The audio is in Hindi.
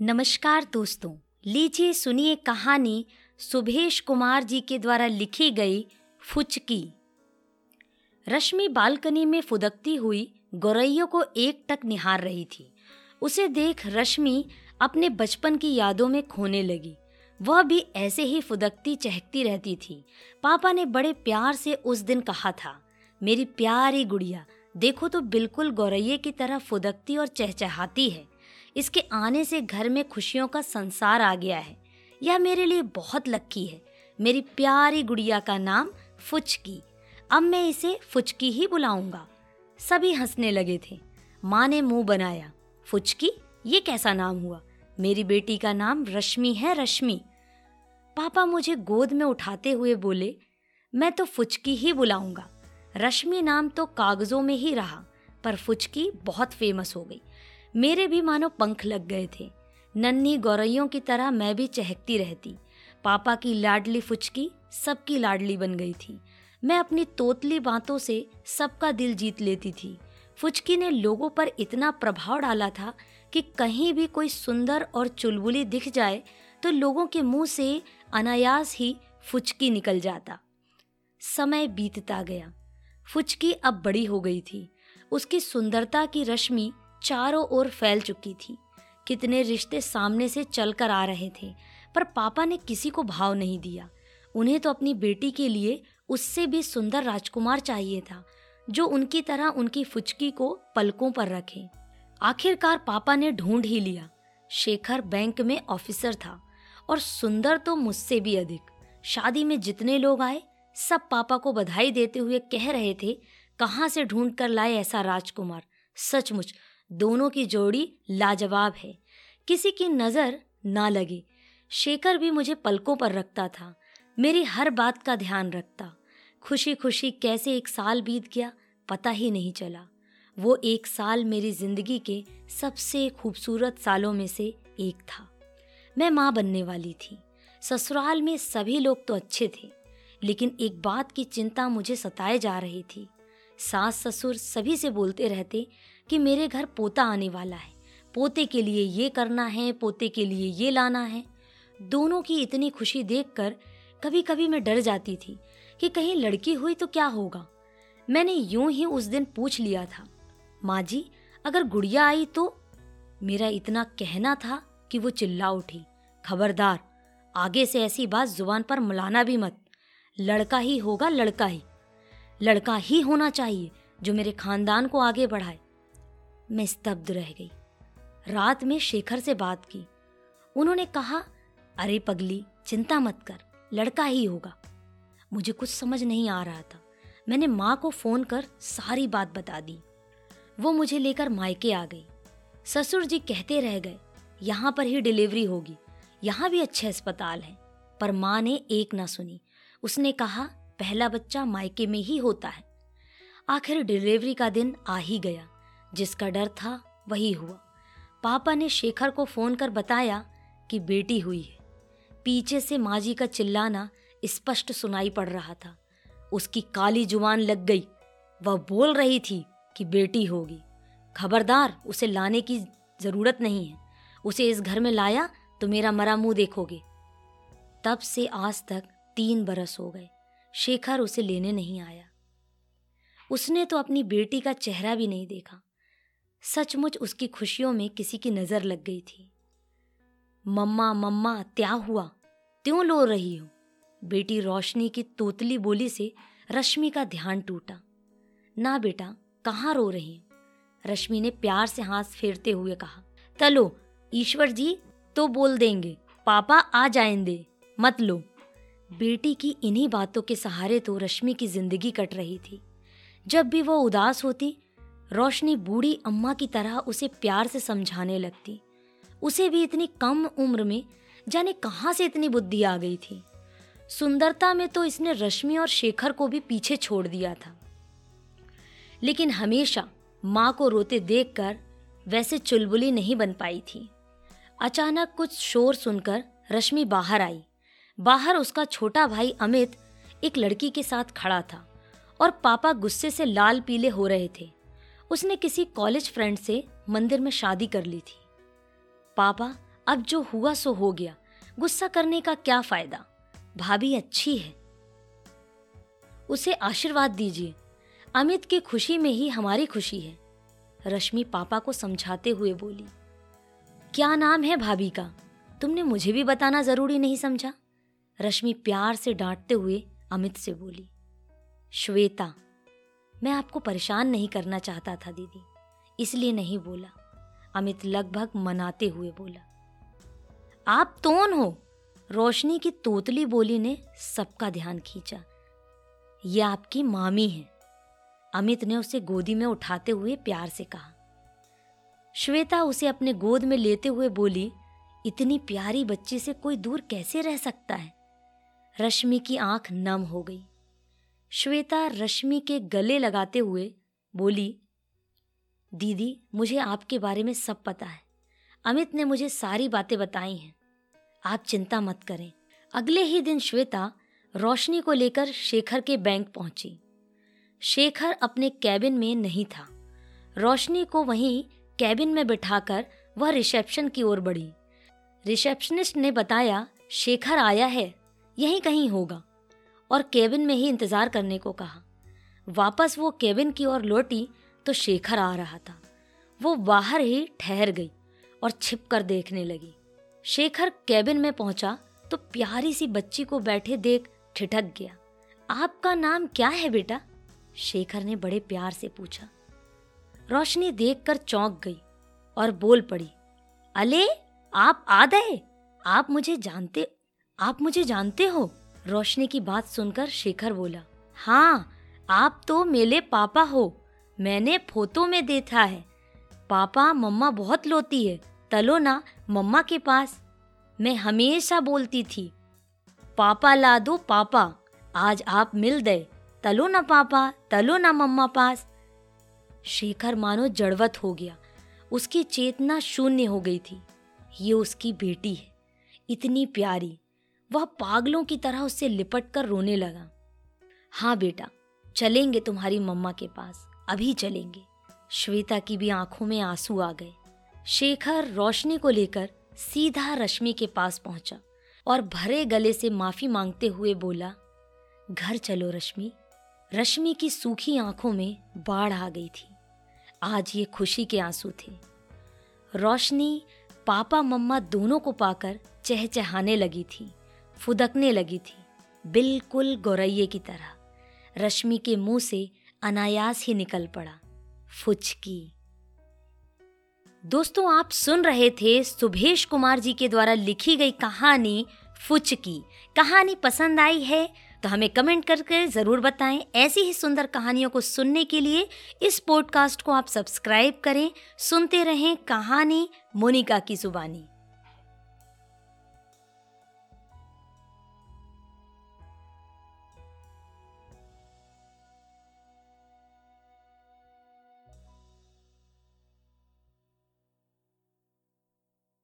नमस्कार दोस्तों, लीजिए सुनिए कहानी सुभेश कुमार जी के द्वारा लिखी गई फुचकी। रश्मि बालकनी में फुदकती हुई गौरैया को एक टक निहार रही थी। उसे देख रश्मि अपने बचपन की यादों में खोने लगी। वह भी ऐसे ही फुदकती चहकती रहती थी। पापा ने बड़े प्यार से उस दिन कहा था, मेरी प्यारी गुड़िया, देखो तो बिल्कुल गौरैये की तरह फुदकती और चहचहाती है। इसके आने से घर में खुशियों का संसार आ गया है। यह मेरे लिए बहुत लक्की है। मेरी प्यारी गुड़िया का नाम फुचकी। अब मैं इसे फुचकी ही बुलाऊँगा। सभी हंसने लगे थे। माँ ने मुँह बनाया। फुचकी, ये कैसा नाम हुआ? मेरी बेटी का नाम रश्मि है, रश्मि। पापा मुझे गोद में उठाते हुए बोले, मैं तो फुचकी ही बुलाऊँगा। रश्मि नाम तो कागजों में ही रहा, पर फुचकी बहुत फ़ेमस हो गई। मेरे भी मानो पंख लग गए थे। नन्ही गौरैयों की तरह मैं भी चहकती रहती। पापा की लाडली फुचकी सबकी लाडली बन गई थी। मैं अपनी तोतली बातों से सबका दिल जीत लेती थी। फुचकी ने लोगों पर इतना प्रभाव डाला था कि कहीं भी कोई सुंदर और चुलबुली दिख जाए तो लोगों के मुँह से अनायास ही फुचकी निकल जाता। समय बीतता गया। फुचकी अब बड़ी हो गई थी। उसकी सुंदरता की रश्मि चारों ओर फैल चुकी थी। कितने रिश्ते सामने से चलकर आ रहे थे, पर पापा ने किसी को भाव नहीं दिया। उन्हें तो अपनी बेटी के लिए उससे भी सुंदर राजकुमार चाहिए था, जो उनकी तरह उनकी फुचकी को पलकों पर रखे। आखिरकार पापा ने ढूंढ ही लिया, शेखर बैंक में ऑफिसर था, और सुंदर तो मुझसे भी अधिक। शादी में जितने लोग आए, सब पापा को बधाई देते हुए कह रहे थे, कहाँ से ढूंढ कर लाए ऐसा राजकुमार? सचमुच दोनों की जोड़ी लाजवाब है। किसी की नज़र ना लगे। शेखर भी मुझे पलकों पर रखता था। मेरी हर बात का ध्यान रखता। खुशी खुशी कैसे एक साल बीत गया, पता ही नहीं चला। वो एक साल मेरी ज़िंदगी के सबसे खूबसूरत सालों में से एक था। मैं माँ बनने वाली थी। ससुराल में सभी लोग तो अच्छे थे, लेकिन एक बात की चिंता मुझे सताए जा रही थी। सास ससुर सभी से बोलते रहते कि मेरे घर पोता आने वाला है। पोते के लिए ये करना है, पोते के लिए ये लाना है। दोनों की इतनी खुशी देखकर कभी कभी मैं डर जाती थी कि कहीं लड़की हुई तो क्या होगा। मैंने यूँ ही उस दिन पूछ लिया था, माँ जी, अगर गुड़िया आई तो? मेरा इतना कहना था कि वो चिल्ला उठी, खबरदार, आगे से ऐसी बात ज़ुबान पर मुलाना भी मत। लड़का ही होगा, लड़का ही। लड़का ही होना चाहिए जो मेरे खानदान को आगे बढ़ाए। मैं स्तब्ध रह गई। रात में शेखर से बात की। उन्होंने कहा, अरे पगली, चिंता मत कर, लड़का ही होगा। मुझे कुछ समझ नहीं आ रहा था। मैंने माँ को फ़ोन कर सारी बात बता दी। वो मुझे लेकर मायके आ गई। ससुर जी कहते रह गए, यहाँ पर ही डिलीवरी होगी। यहाँ भी अच्छे अस्पताल हैं पर माँ ने एक ना सुनी। उसने कहा, पहला बच्चा मायके में ही होता है। आखिर डिलीवरी का दिन आ ही गया। जिसका डर था, वही हुआ। पापा ने शेखर को फ़ोन कर बताया कि बेटी हुई है। पीछे से माँ जी का चिल्लाना स्पष्ट सुनाई पड़ रहा था। उसकी काली ज़ुबान लग गई। वह बोल रही थी कि बेटी होगी। खबरदार, उसे लाने की ज़रूरत नहीं है। उसे इस घर में लाया तो मेरा मरा मुँह देखोगे। तब से आज तक तीन बरस हो गए। शेखर उसे लेने नहीं आया। उसने तो अपनी बेटी का चेहरा भी नहीं देखा। सचमुच उसकी खुशियों में किसी की नज़र लग गई थी। मम्मा मम्मा, क्या हुआ? त्यों लो रही हो? बेटी रोशनी की तोतली बोली से रश्मि का ध्यान टूटा। ना बेटा, कहाँ रो रही रश्मि ने प्यार से हाथ फेरते हुए कहा तलो ईश्वर जी तो बोल देंगे। पापा, आ जाएँगे। मत लो। बेटी की इन्हीं बातों के सहारे तो रश्मि की ज़िंदगी कट रही थी। जब भी वो उदास होती रोशनी बूढ़ी अम्मा की तरह उसे प्यार से समझाने लगती। उसे भी इतनी कम उम्र में जाने कहाँ से इतनी बुद्धि आ गई थी। सुंदरता में तो इसने रश्मि और शेखर को भी पीछे छोड़ दिया था। लेकिन हमेशा माँ को रोते देखकर वैसे चुलबुली नहीं बन पाई थी। अचानक कुछ शोर सुनकर रश्मि बाहर आई। बाहर उसका छोटा भाई अमित एक लड़की के साथ खड़ा था और पापा गुस्से से लाल पीले हो रहे थे। उसने किसी कॉलेज फ्रेंड से मंदिर में शादी कर ली थी। पापा, अब जो हुआ सो हो गया। गुस्सा करने का क्या फ़ायदा? भाभी अच्छी है। उसे आशीर्वाद दीजिए। अमित की खुशी में ही हमारी खुशी है। रश्मि पापा को समझाते हुए बोली, क्या नाम है भाभी का? तुमने मुझे भी बताना ज़रूरी नहीं समझा? रश्मि प्यार से डांटते हुए अमित से बोली, श्वेता। मैं आपको परेशान नहीं करना चाहता था, दीदी। इसलिए नहीं बोला। अमित लगभग मनाते हुए बोला, आप तोन हो। रोशनी की तोतली बोली ने सबका ध्यान खींचा। ये आपकी मामी है। अमित ने उसे गोदी में उठाते हुए प्यार से कहा। श्वेता उसे अपने गोद में लेते हुए बोली, इतनी प्यारी बच्ची से कोई दूर कैसे रह सकता है? रश्मि की आँख नम हो गई। श्वेता रश्मि के गले लगाते हुए बोली, दीदी, मुझे आपके बारे में सब पता है। अमित ने मुझे सारी बातें बताई हैं। आप चिंता मत करें अगले ही दिन श्वेता रोशनी को लेकर शेखर के बैंक पहुँची। शेखर अपने कैबिन में नहीं था। रोशनी को वहीं कैबिन में बिठाकर वह रिसेप्शन की ओर बढ़ी। रिसेप्शनिस्ट ने बताया, शेखर आया है। यहीं कहीं होगा। और केबिन में ही इंतज़ार करने को कहा। वापस वो केबिन की ओर लौटी तो शेखर आ रहा था। वो बाहर ही ठहर गई और छिप कर देखने लगी। शेखर केबिन में पहुँचा तो प्यारी सी बच्ची को बैठे देख ठिठक गया। आपका नाम क्या है बेटा? शेखर ने बड़े प्यार से पूछा। रोशनी देखकर चौंक गई और बोल पड़ी, अले, आप आ गए आप मुझे जानते, आप मुझे जानते हो? रोशनी की बात सुनकर शेखर बोला हाँ आप तो मेरे पापा हो। मैंने फ़ोटो में देखा है। पापा, मम्मा बहुत लोती है। तलो ना मम्मा के पास। मैं हमेशा बोलती थी, पापा ला दो पापा, आज आप मिल गए। तलो ना पापा, तलो ना मम्मा पास। शेखर मानो जड़वत हो गया। उसकी चेतना शून्य हो गई थी। ये उसकी बेटी है। इतनी प्यारी वह पागलों की तरह उससे लिपट कर रोने लगा। हाँ बेटा, चलेंगे तुम्हारी मम्मा के पास, अभी चलेंगे। श्वेता की भी आँखों में आँसू आ गए। शेखर रोशनी को लेकर सीधा रश्मि के पास पहुँचा और भरे गले से माफ़ी मांगते हुए बोला, घर चलो रश्मि। रश्मि की सूखी आँखों में बाढ़ आ गई थी। आज ये खुशी के आँसू थे। रोशनी, पापा, मम्मा दोनों को पाकर चहचहाने लगी थी। फुदकने लगी थी, बिल्कुल गौरैये की तरह। रश्मि के मुँह से अनायास ही निकल पड़ा, फुचकी। दोस्तों, आप सुन रहे थे सुभेश कुमार जी के द्वारा लिखी गई कहानी फुचकी। कहानी पसंद आई है तो हमें कमेंट करके ज़रूर बताएँ। ऐसी ही सुंदर कहानियों को सुनने के लिए इस पॉडकास्ट को आप सब्सक्राइब करें। सुनते रहें कहानी मोनिका की जुबानी।